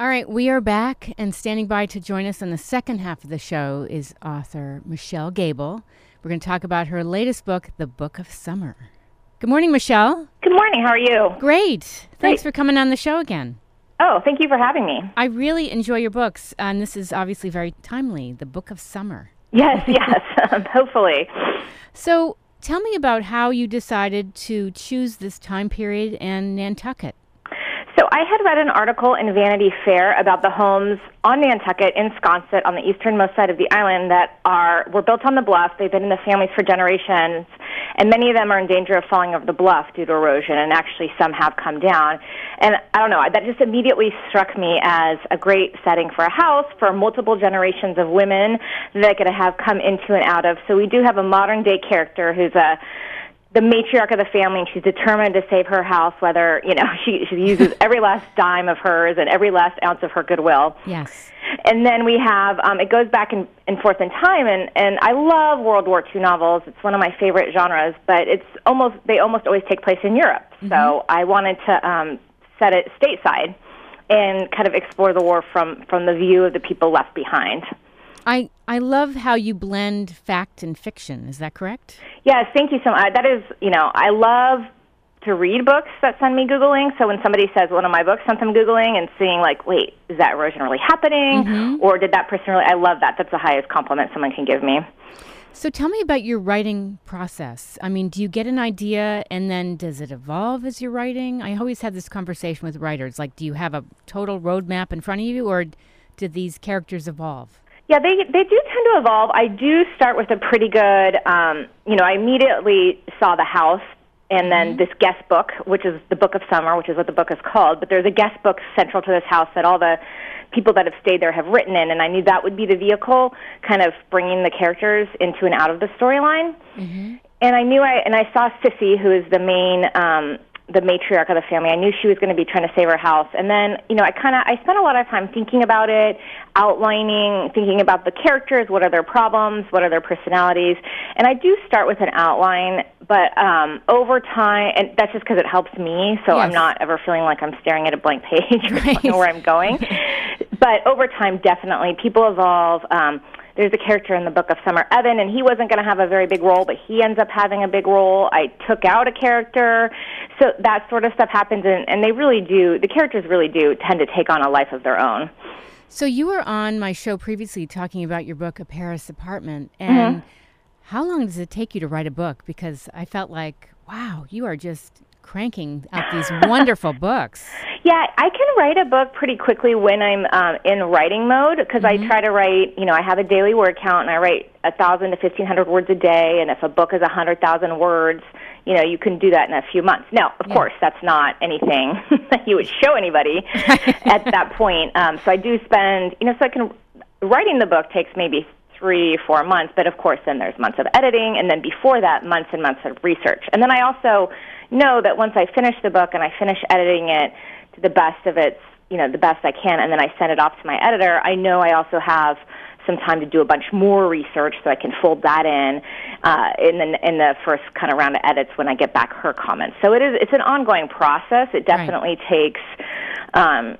All right, we are back, and standing by to join us in the second half of the show is author Michelle Gable. We're going to talk about her latest book, The Book of Summer. Good morning, Michelle. Good morning. How are you? Great. Thanks for coming on the show again. Oh, thank you for having me. I really enjoy your books, and this is obviously very timely The Book of Summer. Yes, yes, hopefully. So, tell me about how you decided to choose this time period and Nantucket. So I had read an article in Vanity Fair about the homes on Nantucket in Sconset on the easternmost side of the island that are were built on the bluff. They've been in the families for generations, and many of them are in danger of falling over the bluff due to erosion. And actually, some have come down. And I don't know. That just immediately struck me as a great setting for a house for multiple generations of women that could have come into and out of. So we do have a modern day character who's a the matriarch of the family and she's determined to save her house whether you know she she uses every last dime of hers and every last ounce of her goodwill. Yes. and then we have um, it goes back and, and forth in time and and i love world war ii novels. It's one of my favorite genres but it's almost they almost always take place in europe. So i wanted to um, set it stateside and kind of explore the war from from the view of the people left behind I, I love how you blend fact and fiction. Is that correct? Yes, thank you so much. That is, you know, I love to read books that send me Googling. So when somebody says one of my books sent them Googling and seeing, like, wait, is that erosion really happening? Mm-hmm. Or did that person really, I love that. That's the highest compliment someone can give me. So tell me about your writing process. I mean, do you get an idea and then does it evolve as you're writing? I always have this conversation with writers. Like, do you have a total roadmap in front of you or do these characters evolve? Yeah, they they do tend to evolve. I do start with a pretty good, um, you know, I immediately saw the house and then this guest book, which is the Book of Summer, which is what the book is called. But there's a guest book central to this house that all the people that have stayed there have written in, and I knew that would be the vehicle, kind of bringing the characters into and out of the storyline. And I knew I and I saw Sissy, who is the main um, the matriarch of the family. I knew she was going to be trying to save her house. And then, you know, I kind of I spent a lot of time thinking about it, outlining, thinking about the characters, what are their problems, what are their personalities. And I do start with an outline, but um over time and that's just because it helps me, so I'm not ever feeling like I'm staring at a blank page or Right. don't know where I'm going. but over time definitely people evolve. Um there's a character in the book of Summer Evan, and he wasn't going to have a very big role, but he ends up having a big role. I took out a character, so that sort of stuff happens, and, and they really do. The characters really do tend to take on a life of their own. So you were on my show previously talking about your book, A Paris Apartment. Mm-hmm. And how long does it take you to write a book? Because I felt like, wow, you are just cranking out these wonderful books. Yeah, I can write a book pretty quickly when I'm um, in writing mode because I try to write. You know, I have a daily word count, and I write a thousand to fifteen hundred words a day. And if a book is a hundred thousand words, you know, you can do that in a few months. Now, of course, that's not anything that you would show anybody at that point. Um, so I do spend, you know, so I can writing the book takes maybe three, four months, but of course, then there's months of editing, and then before that, months and months of research. And then I also know that once I finish the book and I finish editing it to the best of its, you know, the best I can, and then I send it off to my editor, I know I also have some time to do a bunch more research so I can fold that in uh, in the in the first kind of round of edits when I get back her comments. So it is it's an ongoing process. It definitely takes. Um,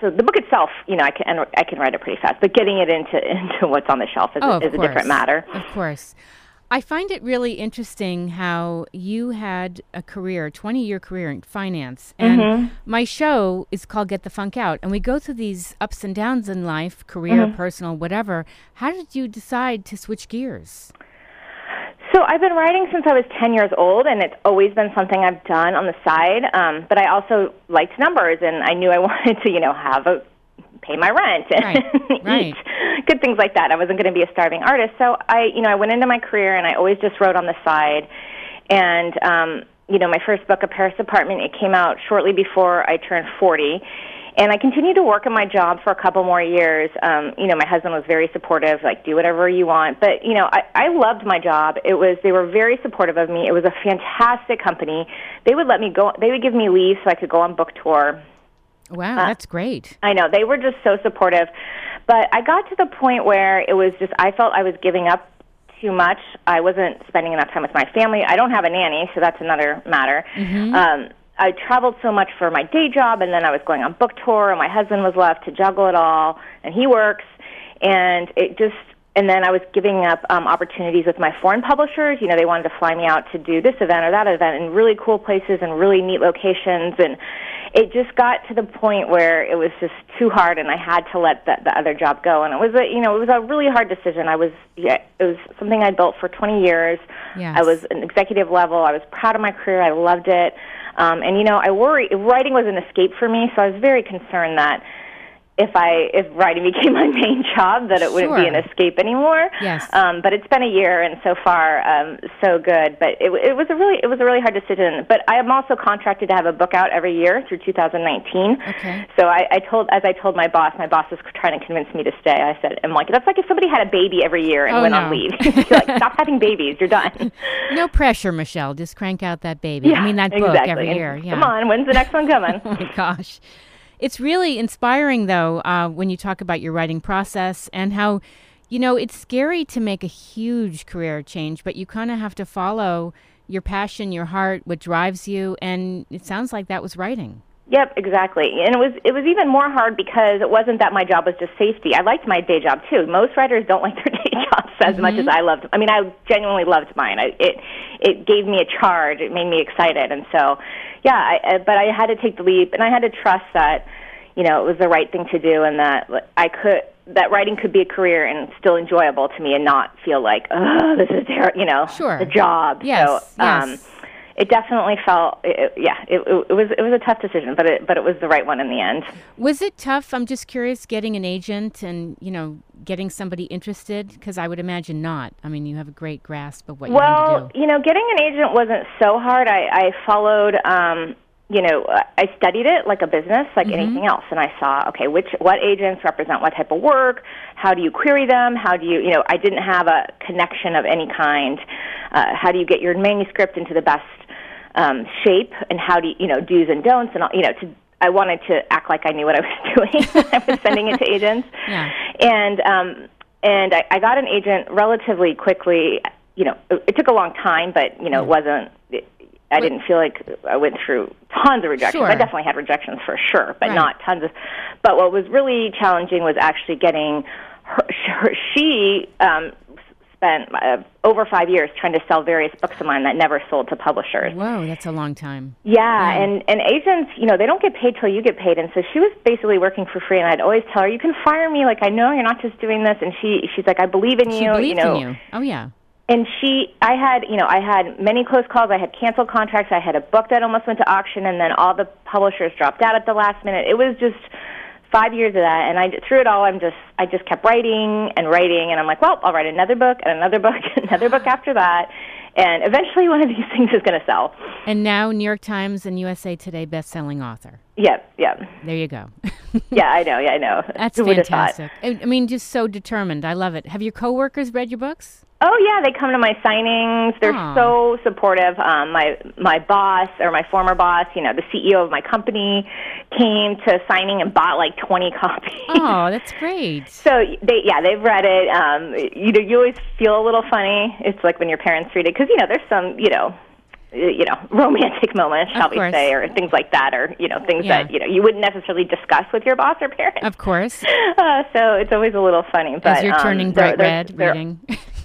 so the book itself, you know, I can I can write it pretty fast, but getting it into into what's on the shelf is, Oh, a, is a different matter. Of course. I find it really interesting how you had a career, 20 year career in finance. And Mm-hmm. my show is called Get the Funk Out. And we go through these ups and downs in life, career, Mm-hmm. personal, whatever. How did you decide to switch gears? So I've been writing since I was 10 years old, and it's always been something I've done on the side. Um, but I also liked numbers, and I knew I wanted to, you know, have a pay my rent and Right, right. eat good things like that. I wasn't going to be a starving artist, so I, you know, I went into my career, and I always just wrote on the side. And um, you know, my first book, A Paris Apartment, it came out shortly before I turned 40. And I continued to work in my job for a couple more years. Um, you know, my husband was very supportive, like do whatever you want. But you know, I, I loved my job. It was they were very supportive of me. It was a fantastic company. They would let me go. They would give me leave so I could go on book tour. Wow, Uh, that's great. I know they were just so supportive. But I got to the point where it was just I felt I was giving up too much. I wasn't spending enough time with my family. I don't have a nanny, so that's another matter. Um, I traveled so much for my day job, and then I was going on book tour, and my husband was left to juggle it all, and he works, and it just and then I was giving up um, opportunities with my foreign publishers. You know, they wanted to fly me out to do this event or that event in really cool places and really neat locations, and it just got to the point where it was just too hard, and I had to let the, the other job go. And it was a, you know, it was a really hard decision. I was, yeah, it was something I built for 20 years. Yes. I was an executive level. I was proud of my career. I loved it. Um, and you know, I worry writing was an escape for me, so I was very concerned that if I if writing became my main job that it wouldn't be an escape anymore. Yes. Um, but it's been a year, and so far um, so good. But it, it was a really it was a really hard decision. But I am also contracted to have a book out every year through 2019. Okay. So I, I told as I told my boss, my boss was trying to convince me to stay. I said, "I'm like that's like if somebody had a baby every year and Oh, went no. on leave. You're like stop having babies. You're done." No pressure, Michelle. Just crank out that baby. Yeah, I mean, that book every And year. Yeah. Come on, when's the next one coming? Oh my gosh. It's really inspiring, though, uh, when you talk about your writing process and how, you know, it's scary to make a huge career change, but you kind of have to follow your passion, your heart, what drives you. And it sounds like that was writing. Yep, exactly. And it was it was even more hard because it wasn't that my job was just safety. I liked my day job too. Most writers don't like their day jobs as much as I loved. I mean, I genuinely loved mine. I, it it gave me a charge. It made me excited, and so yeah. I, but I had to take the leap, and I had to trust that you know it was the right thing to do, and that I could that writing could be a career and still enjoyable to me, and not feel like oh this is ter-, you know Sure. the job. Yes, So, um, yes. It definitely felt it, yeah it, it, it was it was a tough decision but it but it was the right one in the end Was it tough? I'm just curious getting an agent and, you know, getting somebody interested? Because I would imagine not. I mean, you have a great grasp of what you need to well do. you know getting an agent wasn't so hard i i followed um you know i studied it like a business like Mm-hmm. anything else and i saw okay which what agents represent what type of work how do you query them how do you you know i didn't have a connection of any kind uh, how do you get your manuscript into the best um, shape and how do you, you know do's and don'ts and all, you know to I wanted to act like I knew what I was doing. when I was sending it to agents, Yeah. and um, and I, I got an agent relatively quickly. You know, it, it took a long time, but you know, it wasn't. It, I didn't feel like I went through tons of rejections. Sure. I definitely had rejections for sure, but Right. not tons of. But what was really challenging was actually getting her. her she um, spent uh, over five years trying to sell various books of mine that never sold to publishers. Whoa, that's a long time. Yeah, and and agents, you know, they don't get paid till you get paid, and so she was basically working for free. And I'd always tell her, "You can fire me. Like I know you're not just doing this." And she she's like, "I believe in She you." you know, in you. Oh, yeah. and she i had you know i had many close calls i had canceled contracts i had a book that almost went to auction and then all the publishers dropped out at the last minute it was just five years of that and i through it all i'm just i just kept writing and writing and i'm like well i'll write another book and another book and another book after that and eventually one of these things is going to sell And now, New York Times and USA Today best-selling author. yep yep There you go. yeah i know yeah i know That's Who would have thought? fantastic. I mean, just so determined. I love it. Have your coworkers read your books? Oh yeah, they come to my signings. They're Aw. so supportive. Um, my my boss or my former boss, you know, the CEO of my company, came to signing and bought like twenty copies. Oh, that's great. So they yeah they've read it. Um, you know you always feel a little funny. It's like when your parents read it because you know there's some you know you know romantic moments shall we say or things like that or you know things Yeah. that you know you wouldn't necessarily discuss with your boss or parents. Of course. Uh, so it's always a little funny. But As you're um, turning they're- bright they're- red, they're- reading.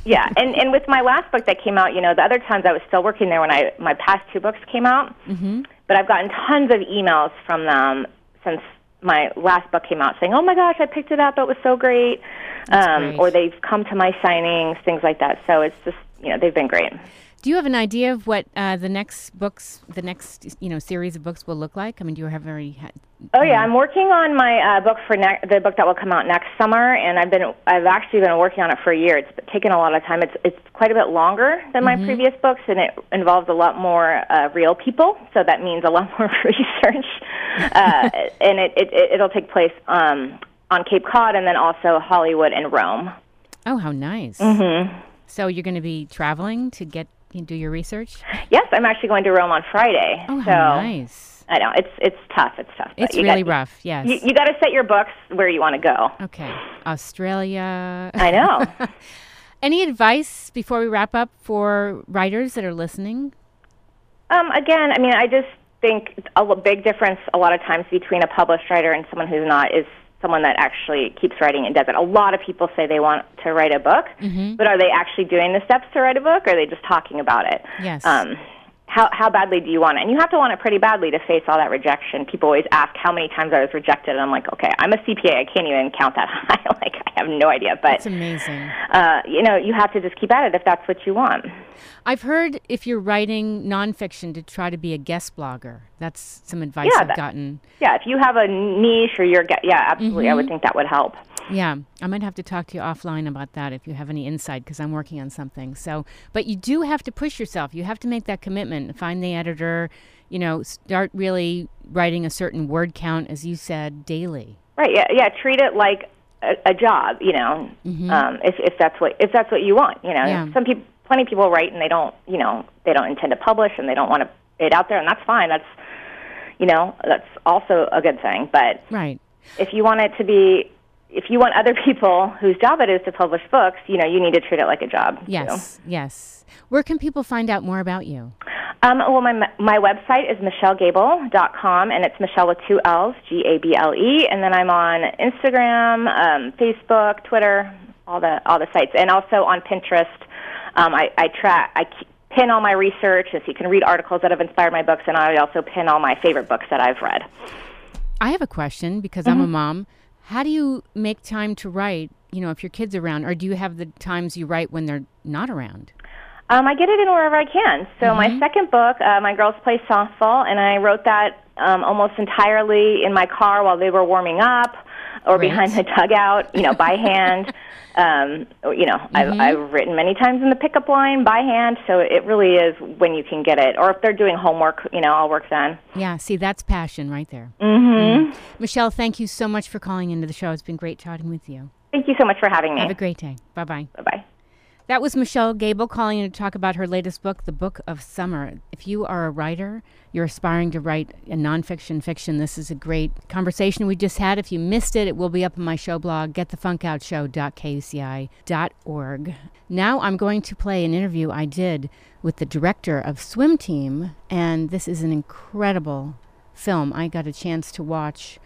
Yeah, and and with my last book that came out, you know, the other times I was still working there when I my past two books came out. Mm-hmm. But I've gotten tons of emails from them since my last book came out saying, "Oh my gosh, I picked it up. It was so great." Um, great. Or they've come to my signings, things like that. So it's just you know they've been great. Do you have an idea of what uh, the next books, the next you know series of books will look like? I mean, do you have already? Ha- Oh yeah, I'm working on my uh, book for ne- the book that will come out next summer, and I've been I've actually been working on it for a year. It's taken a lot of time. It's it's quite a bit longer than my previous books, and it involves a lot more uh, real people. So that means a lot more research, uh, and it, it it- it'll take place um, on Cape Cod and then also Hollywood and Rome. oh, how nice. Mm-hmm. So you're going to be traveling to get you do your research. Yes, I'm actually going to Rome on Friday. Oh, so nice. I know it's it's tough. It's tough. It's really got, rough. Yes. You, you got to set your books where you want to go. okay. Australia. I know. Any advice before we wrap up for writers that are listening? Um, again, I mean, I just think a big difference a lot of times between a published writer and someone who's not is someone that actually keeps writing and does it. A lot of people say they want to write a book, mm-hmm. but are they actually doing the steps to write a book, or are they just talking about it? Yes. Um, how how badly do you want it? And you have to want it pretty badly to face all that rejection. People always ask how many times I was rejected, and I'm like, okay, I'm a CPA. I can't even count that high. like I have no idea. But it's amazing. Uh, you know, you have to just keep at it if that's what you want. I've heard if you're writing nonfiction to try to be a guest blogger. That's some advice yeah, I've that, gotten. Yeah, if you have a niche or you're, yeah, absolutely, mm-hmm. I would think that would help. Yeah, I might have to talk to you offline about that if you have any insight because I'm working on something. So, but you do have to push yourself. You have to make that commitment. Find the editor. You know, start really writing a certain word count, as you said, daily. Right. Yeah. Yeah. Treat it like a, a job. You know, mm-hmm. um, if if that's what if that's what you want. You know, yeah. some people, plenty of people write and they don't. You know, they don't intend to publish and they don't want to it out there, and that's fine. That's you know, that's also a good thing. But right. if you want it to be if you want other people whose job it is to publish books, you know, you need to treat it like a job. Yes, too. yes. Where can people find out more about you? Um, well, my my website is michellegable.com, and it's Michelle with two L's, G A B L E, and then I'm on Instagram, um, Facebook, Twitter, all the all the sites, and also on Pinterest. Um, I, I track I pin all my research, so you can read articles that have inspired my books, and I also pin all my favorite books that I've read. I have a question because mm-hmm. I'm a mom. How do you make time to write? You know, if your kids are around, or do you have the times you write when they're not around? Um, I get it in wherever I can. So mm-hmm. my second book, uh, my girls play softball, and I wrote that um, almost entirely in my car while they were warming up, or Great. behind the dugout, you know, by hand. Um, you know, mm-hmm. I've, I've written many times in the pickup line by hand, so it really is when you can get it. Or if they're doing homework, you know, I'll work then. Yeah, see, that's passion right there. Mm-hmm. Mm. Michelle, thank you so much for calling into the show. It's been great chatting with you. Thank you so much for having me. Have a great day. Bye bye. Bye bye. That was Michelle Gable calling in to talk about her latest book, The Book of Summer. If you are a writer, you're aspiring to write a nonfiction fiction, this is a great conversation we just had. If you missed it, it will be up on my show blog, getthefunkoutshow.kuci.org. Now I'm going to play an interview I did with the director of Swim Team, and this is an incredible film I got a chance to watch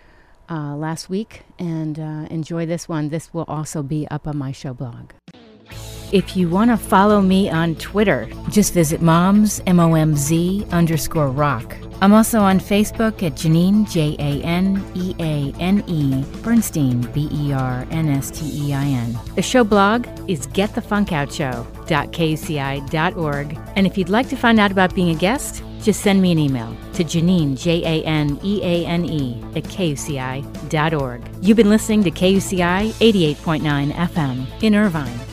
uh, last week and uh, enjoy this one. This will also be up on my show blog. If you want to follow me on Twitter, just visit moms, M O M Z underscore rock. I'm also on Facebook at Janeane, J A N E A N E, Bernstein, B E R N S T E I N. The show blog is getthefunkoutshow.kuci.org. And if you'd like to find out about being a guest, just send me an email to Janeane, J A N E A N E, at kuci.org. You've been listening to KUCI 88.9 FM in Irvine.